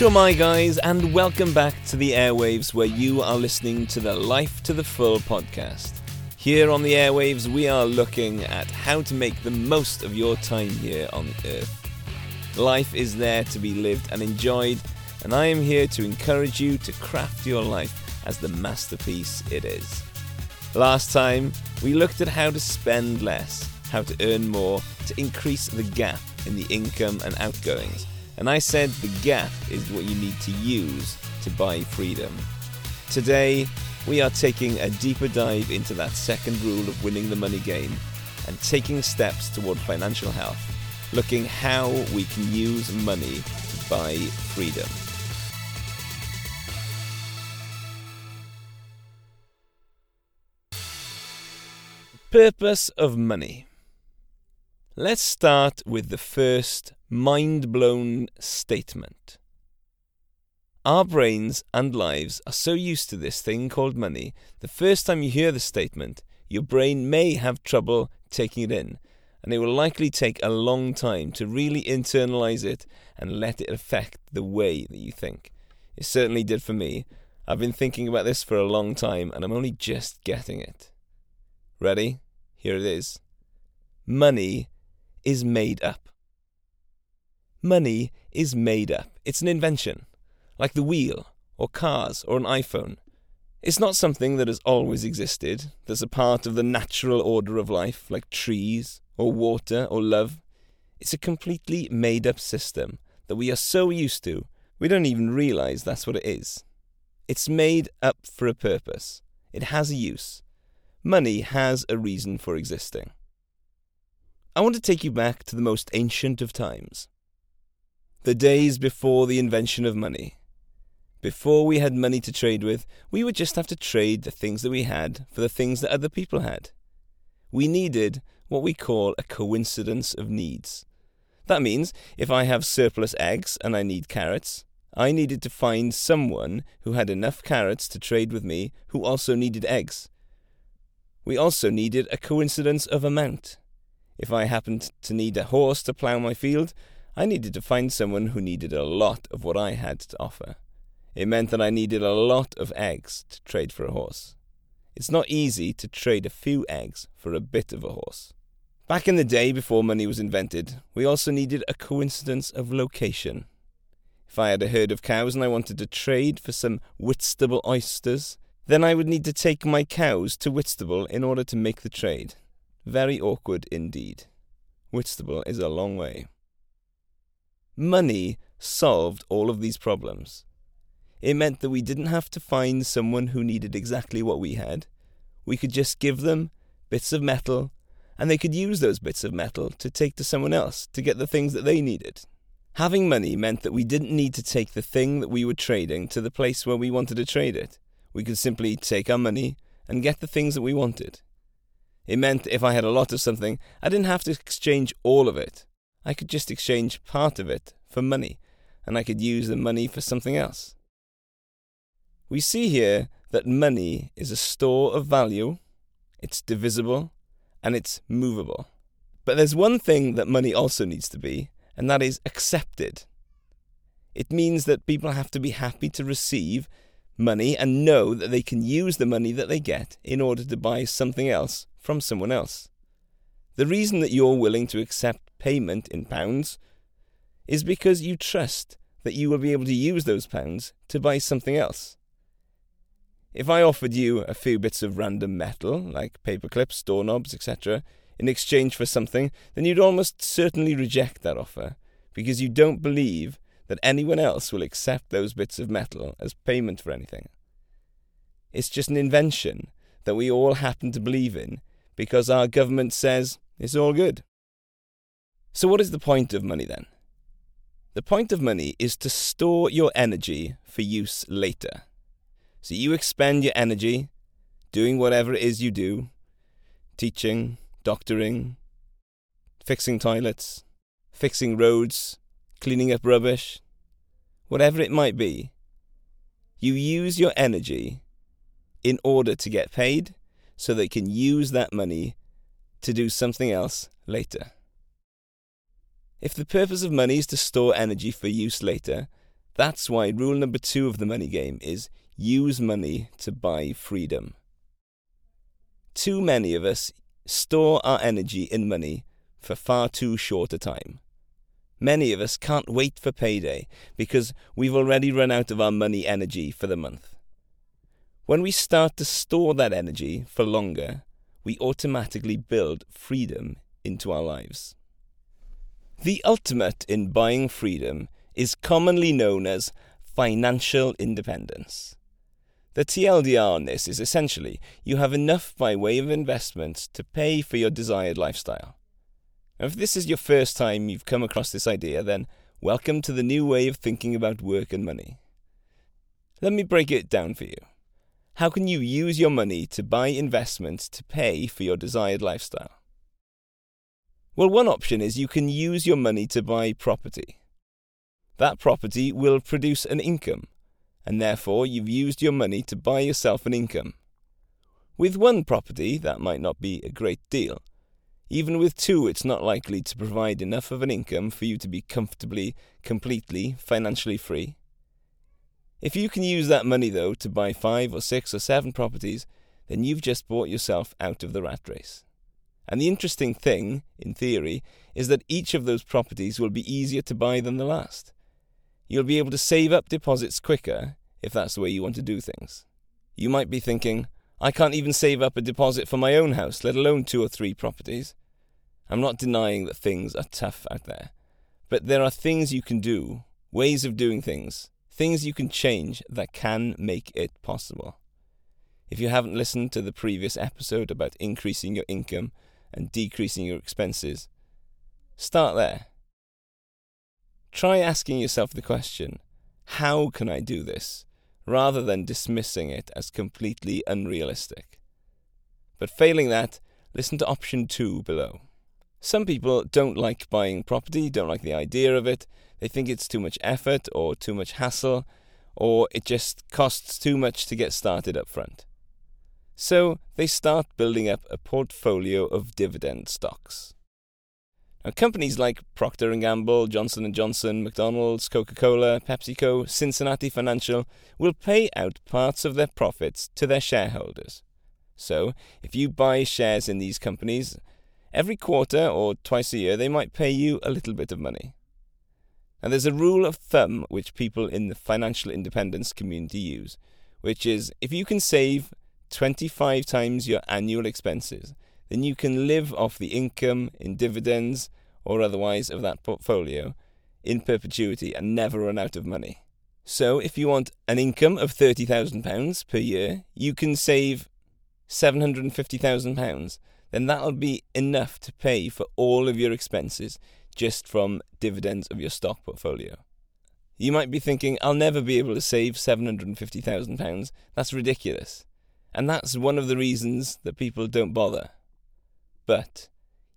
Shwmae, guys, and welcome back to the airwaves where you are listening to the Life to the Full podcast. Here on the airwaves, we are looking at how to make the most of your time here on Earth. Life is there to be lived and enjoyed, and I am here to encourage you to craft your life as the masterpiece it is. Last time, we looked at how to spend less, how to earn more, to increase the gap in the income and outgoings. And I said the gap is what you need to use to buy freedom. Today, we are taking a deeper dive into that second rule of winning the money game and taking steps toward financial health, looking how we can use money to buy freedom. Purpose of money. Let's start with the first mind blown statement. Our brains and lives are so used to this thing called money, the first time you hear the statement, your brain may have trouble taking it in, and it will likely take a long time to really internalize it and let it affect the way that you think. It certainly did for me. I've been thinking about this for a long time, and I'm only just getting it. Ready? Here it is. Money is made up. Money is made up. It's an invention, like the wheel, or cars, or an iPhone. It's not something that has always existed, that's a part of the natural order of life, like trees, or water, or love. It's a completely made up system that we are so used to, we don't even realize that's what it is. It's made up for a purpose, it has a use. Money has a reason for existing. I want to take you back to the most ancient of times the days before the invention of money. Before we had money to trade with, we would just have to trade the things that we had for the things that other people had. We needed what we call a coincidence of needs. That means if I have surplus eggs and I need carrots, I needed to find someone who had enough carrots to trade with me who also needed eggs. We also needed a coincidence of amount. If I happened to need a horse to plough my field, I needed to find someone who needed a lot of what I had to offer. It meant that I needed a lot of eggs to trade for a horse. It's not easy to trade a few eggs for a bit of a horse. Back in the day before money was invented, we also needed a coincidence of location. If I had a herd of cows and I wanted to trade for some Whitstable oysters, then I would need to take my cows to Whitstable in order to make the trade. Very awkward indeed. Whitstable is a long way. Money solved all of these problems. It meant that we didn't have to find someone who needed exactly what we had. We could just give them bits of metal, and they could use those bits of metal to take to someone else to get the things that they needed. Having money meant that we didn't need to take the thing that we were trading to the place where we wanted to trade it. We could simply take our money and get the things that we wanted. It meant if I had a lot of something, I didn't have to exchange all of it. I could just exchange part of it for money, and I could use the money for something else. We see here that money is a store of value, it's divisible, and it's movable. But there's one thing that money also needs to be, and that is accepted. It means that people have to be happy to receive money and know that they can use the money that they get in order to buy something else from someone else. The reason that you're willing to accept payment in pounds is because you trust that you will be able to use those pounds to buy something else. If I offered you a few bits of random metal, like paper clips, doorknobs, etc., in exchange for something, then you'd almost certainly reject that offer, because you don't believe that anyone else will accept those bits of metal as payment for anything. It's just an invention that we all happen to believe in because our government says it's all good. So, what is the point of money then? The point of money is to store your energy for use later. So, you expend your energy doing whatever it is you do teaching, doctoring, fixing toilets, fixing roads, cleaning up rubbish, whatever it might be. You use your energy in order to get paid so they can use that money to do something else later. If the purpose of money is to store energy for use later, That's why rule number two of the money game is use money to buy freedom. Too many of us store our energy in money for far too short a time. Many of us can't wait for payday because we've already run out of our money energy for the month. When we start to store that energy for longer, we automatically build freedom into our lives. The ultimate in buying freedom is commonly known as financial independence. The TLDR on this is essentially you have enough by way of investments to pay for your desired lifestyle. If this is your first time you've come across this idea, then welcome to the new way of thinking about work and money. Let me break it down for you. How can you use your money to buy investments to pay for your desired lifestyle? Well, one option is you can use your money to buy property. That property will produce an income, and therefore you've used your money to buy yourself an income. With one property, that might not be a great deal, even with two, it's not likely to provide enough of an income for you to be comfortably, completely, financially free. If you can use that money, though, to buy five or six or seven properties, then you've just bought yourself out of the rat race. And the interesting thing, in theory, is that each of those properties will be easier to buy than the last. You'll be able to save up deposits quicker if that's the way you want to do things. You might be thinking, I can't even save up a deposit for my own house, let alone two or three properties. I'm not denying that things are tough out there, but there are things you can do, ways of doing things, things you can change that can make it possible. If you haven't listened to the previous episode about increasing your income and decreasing your expenses, start there. Try asking yourself the question how can I do this? rather than dismissing it as completely unrealistic. But failing that, listen to option two below. Some people don't like buying property, don't like the idea of it. They think it's too much effort or too much hassle, or it just costs too much to get started up front. So they start building up a portfolio of dividend stocks. Now, companies like Procter & Gamble, Johnson & Johnson, McDonald's, Coca-Cola, PepsiCo, Cincinnati Financial will pay out parts of their profits to their shareholders. So, if you buy shares in these companies, Every quarter or twice a year, they might pay you a little bit of money. And there's a rule of thumb which people in the financial independence community use, which is if you can save 25 times your annual expenses, then you can live off the income in dividends or otherwise of that portfolio in perpetuity and never run out of money. So, if you want an income of £30,000 per year, you can save £750,000 then that'll be enough to pay for all of your expenses just from dividends of your stock portfolio. You might be thinking, I'll never be able to save £750,000. That's ridiculous. And that's one of the reasons that people don't bother. But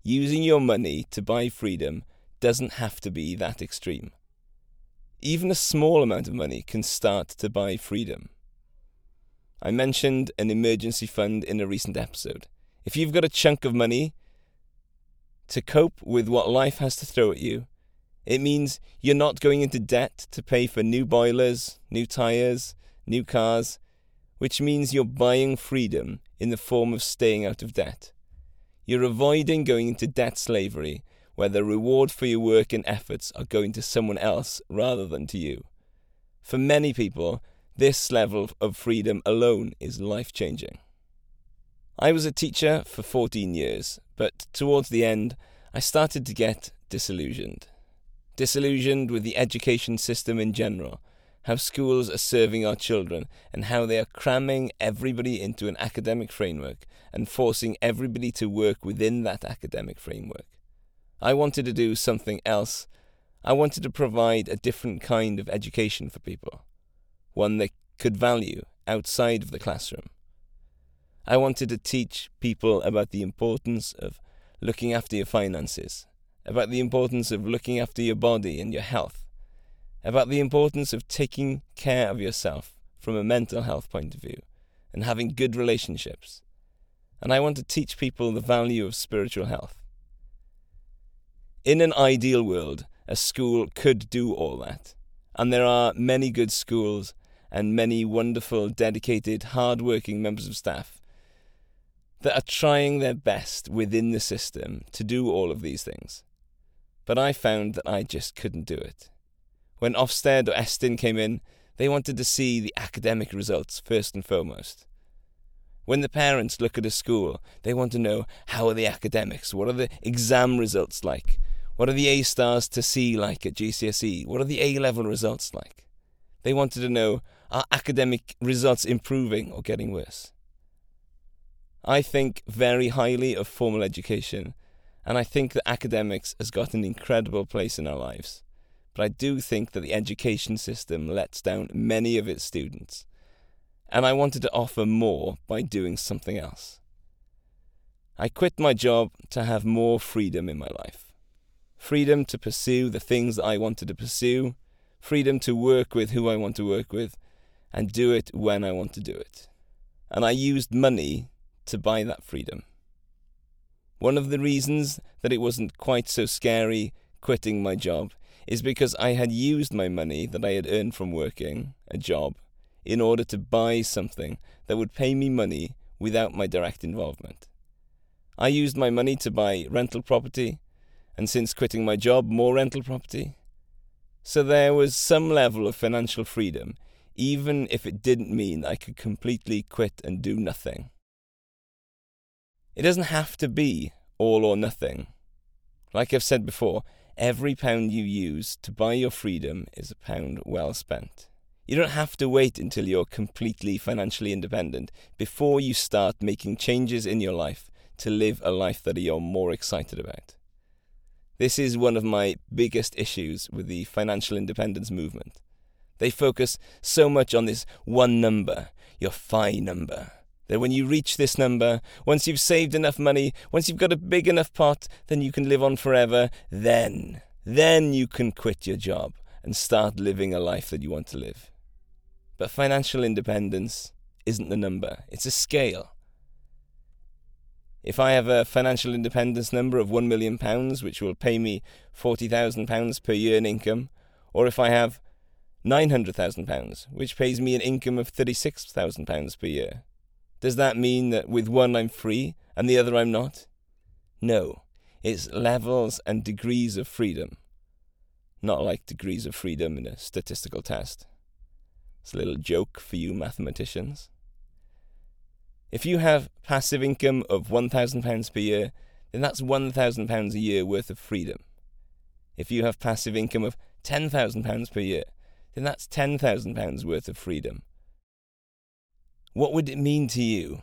using your money to buy freedom doesn't have to be that extreme. Even a small amount of money can start to buy freedom. I mentioned an emergency fund in a recent episode. If you've got a chunk of money to cope with what life has to throw at you, it means you're not going into debt to pay for new boilers, new tyres, new cars, which means you're buying freedom in the form of staying out of debt. You're avoiding going into debt slavery, where the reward for your work and efforts are going to someone else rather than to you. For many people, this level of freedom alone is life changing. I was a teacher for 14 years, but towards the end, I started to get disillusioned. Disillusioned with the education system in general, how schools are serving our children, and how they are cramming everybody into an academic framework and forcing everybody to work within that academic framework. I wanted to do something else. I wanted to provide a different kind of education for people, one they could value outside of the classroom. I wanted to teach people about the importance of looking after your finances, about the importance of looking after your body and your health, about the importance of taking care of yourself from a mental health point of view, and having good relationships. And I want to teach people the value of spiritual health. In an ideal world, a school could do all that. And there are many good schools and many wonderful, dedicated, hard working members of staff that are trying their best within the system to do all of these things. But I found that I just couldn't do it. When Ofsted or Estyn came in, they wanted to see the academic results first and foremost. When the parents look at a school, they want to know how are the academics? What are the exam results like? What are the A stars to C like at GCSE? What are the A level results like? They wanted to know are academic results improving or getting worse? I think very highly of formal education, and I think that academics has got an incredible place in our lives. But I do think that the education system lets down many of its students and I wanted to offer more by doing something else. I quit my job to have more freedom in my life. Freedom to pursue the things that I wanted to pursue, freedom to work with who I want to work with, and do it when I want to do it. And I used money to buy that freedom. One of the reasons that it wasn't quite so scary quitting my job is because I had used my money that I had earned from working a job in order to buy something that would pay me money without my direct involvement. I used my money to buy rental property, and since quitting my job, more rental property. So there was some level of financial freedom, even if it didn't mean I could completely quit and do nothing. It doesn't have to be all or nothing. Like I've said before, every pound you use to buy your freedom is a pound well spent. You don't have to wait until you're completely financially independent before you start making changes in your life to live a life that you're more excited about. This is one of my biggest issues with the financial independence movement. They focus so much on this one number, your FI number, that when you reach this number, once you've saved enough money, once you've got a big enough pot, then you can live on forever, then, then you can quit your job and start living a life that you want to live. But financial independence isn't the number, it's a scale. If I have a financial independence number of £1 million, which will pay me £40,000 per year in income, or if I have £900,000, which pays me an income of £36,000 per year, does that mean that with one I'm free and the other I'm not? No, it's levels and degrees of freedom, not like degrees of freedom in a statistical test. It's a little joke for you mathematicians. If you have passive income of £1,000 per year, then that's £1,000 a year worth of freedom. If you have passive income of £10,000 per year, then that's £10,000 worth of freedom. What would it mean to you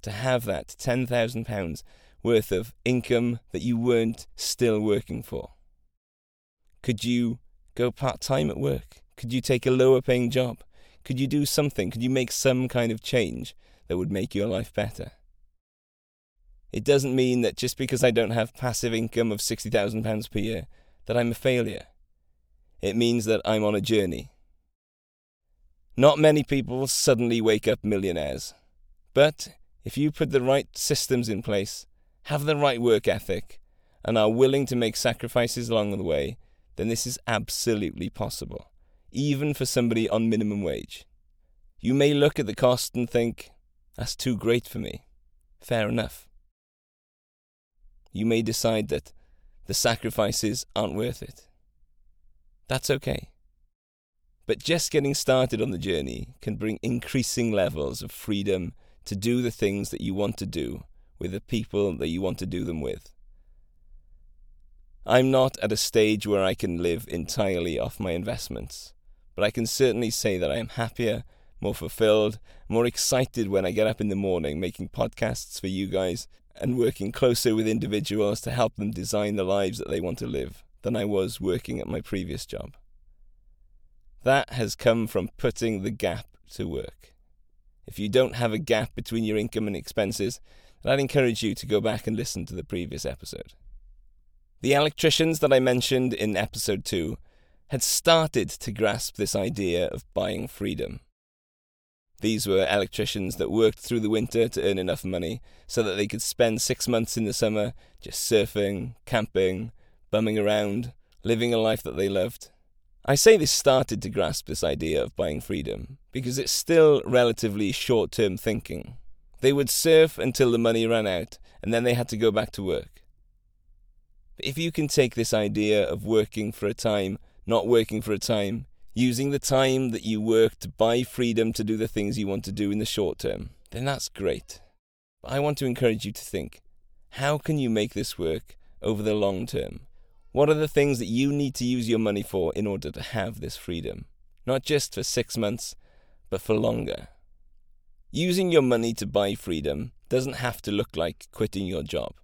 to have that £10,000 worth of income that you weren't still working for? Could you go part time at work? Could you take a lower paying job? Could you do something? Could you make some kind of change that would make your life better? It doesn't mean that just because I don't have passive income of £60,000 per year that I'm a failure. It means that I'm on a journey. Not many people suddenly wake up millionaires. But if you put the right systems in place, have the right work ethic, and are willing to make sacrifices along the way, then this is absolutely possible even for somebody on minimum wage. You may look at the cost and think, that's too great for me. Fair enough. You may decide that the sacrifices aren't worth it. That's okay. But just getting started on the journey can bring increasing levels of freedom to do the things that you want to do with the people that you want to do them with. I'm not at a stage where I can live entirely off my investments but I can certainly say that I am happier, more fulfilled, more excited when I get up in the morning making podcasts for you guys and working closer with individuals to help them design the lives that they want to live than I was working at my previous job. That has come from putting the gap to work. If you don't have a gap between your income and expenses, then I'd encourage you to go back and listen to the previous episode. The electricians that I mentioned in episode 2 had started to grasp this idea of buying freedom. These were electricians that worked through the winter to earn enough money so that they could spend six months in the summer just surfing, camping, bumming around, living a life that they loved. I say they started to grasp this idea of buying freedom because it's still relatively short term thinking. They would surf until the money ran out and then they had to go back to work. But if you can take this idea of working for a time, not working for a time, using the time that you work to buy freedom to do the things you want to do in the short term, then that's great. But I want to encourage you to think how can you make this work over the long term? What are the things that you need to use your money for in order to have this freedom? Not just for six months, but for longer. Using your money to buy freedom doesn't have to look like quitting your job.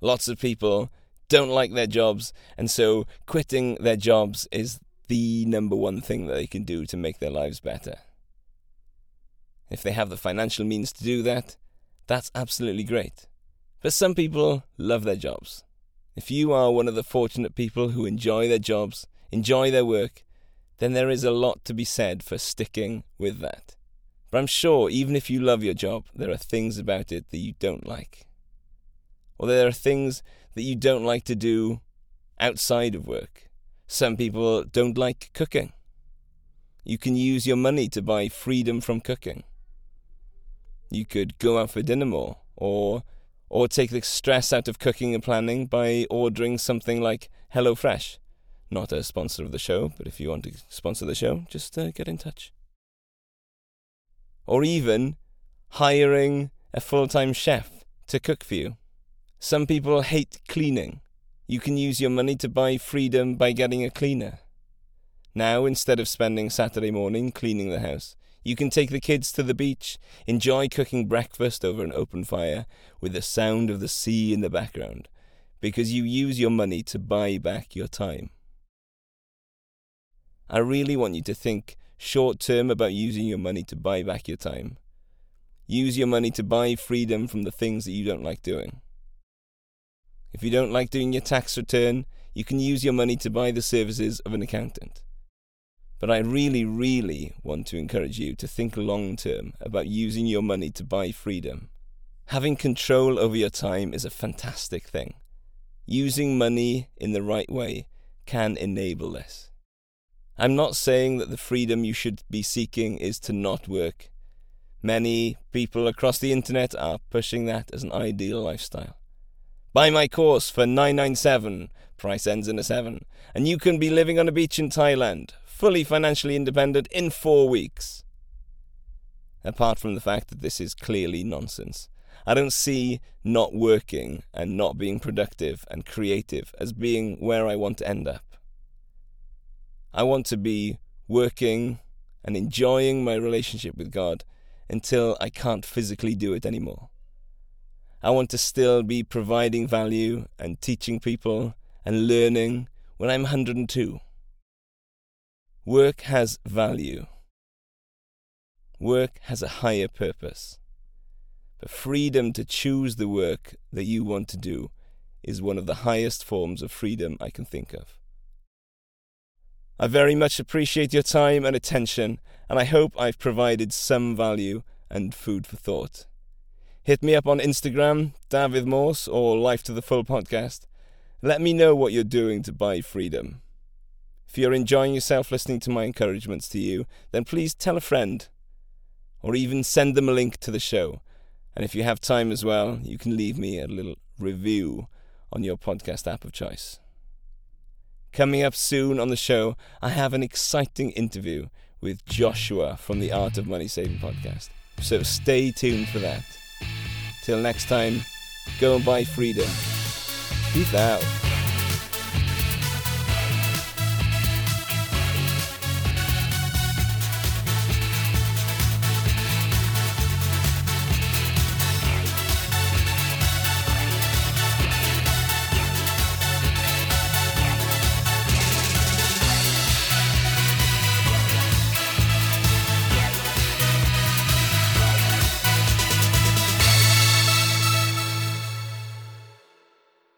Lots of people don't like their jobs, and so quitting their jobs is the number one thing that they can do to make their lives better. If they have the financial means to do that, that's absolutely great. But some people love their jobs. If you are one of the fortunate people who enjoy their jobs, enjoy their work, then there is a lot to be said for sticking with that. But I'm sure even if you love your job, there are things about it that you don't like. Or there are things that you don't like to do outside of work. Some people don't like cooking. You can use your money to buy freedom from cooking. You could go out for dinner more, or or take the stress out of cooking and planning by ordering something like HelloFresh. Not a sponsor of the show, but if you want to sponsor the show, just uh, get in touch. Or even hiring a full time chef to cook for you. Some people hate cleaning. You can use your money to buy freedom by getting a cleaner. Now, instead of spending Saturday morning cleaning the house, you can take the kids to the beach, enjoy cooking breakfast over an open fire with the sound of the sea in the background, because you use your money to buy back your time. I really want you to think short term about using your money to buy back your time. Use your money to buy freedom from the things that you don't like doing. If you don't like doing your tax return, you can use your money to buy the services of an accountant. But I really, really want to encourage you to think long term about using your money to buy freedom. Having control over your time is a fantastic thing. Using money in the right way can enable this. I'm not saying that the freedom you should be seeking is to not work. Many people across the internet are pushing that as an ideal lifestyle. Buy my course for 997, price ends in a 7, and you can be living on a beach in Thailand, fully financially independent in four weeks. Apart from the fact that this is clearly nonsense, I don't see not working and not being productive and creative as being where I want to end up. I want to be working and enjoying my relationship with God until I can't physically do it anymore. I want to still be providing value and teaching people and learning when I'm 102. Work has value. Work has a higher purpose. The freedom to choose the work that you want to do is one of the highest forms of freedom I can think of. I very much appreciate your time and attention, and I hope I've provided some value and food for thought. Hit me up on Instagram, David Morse, or Life to the Full podcast. Let me know what you're doing to buy freedom. If you're enjoying yourself listening to my encouragements to you, then please tell a friend or even send them a link to the show. And if you have time as well, you can leave me a little review on your podcast app of choice. Coming up soon on the show, I have an exciting interview with Joshua from the Art of Money Saving podcast. So stay tuned for that. Till next time, go and buy freedom. Peace out.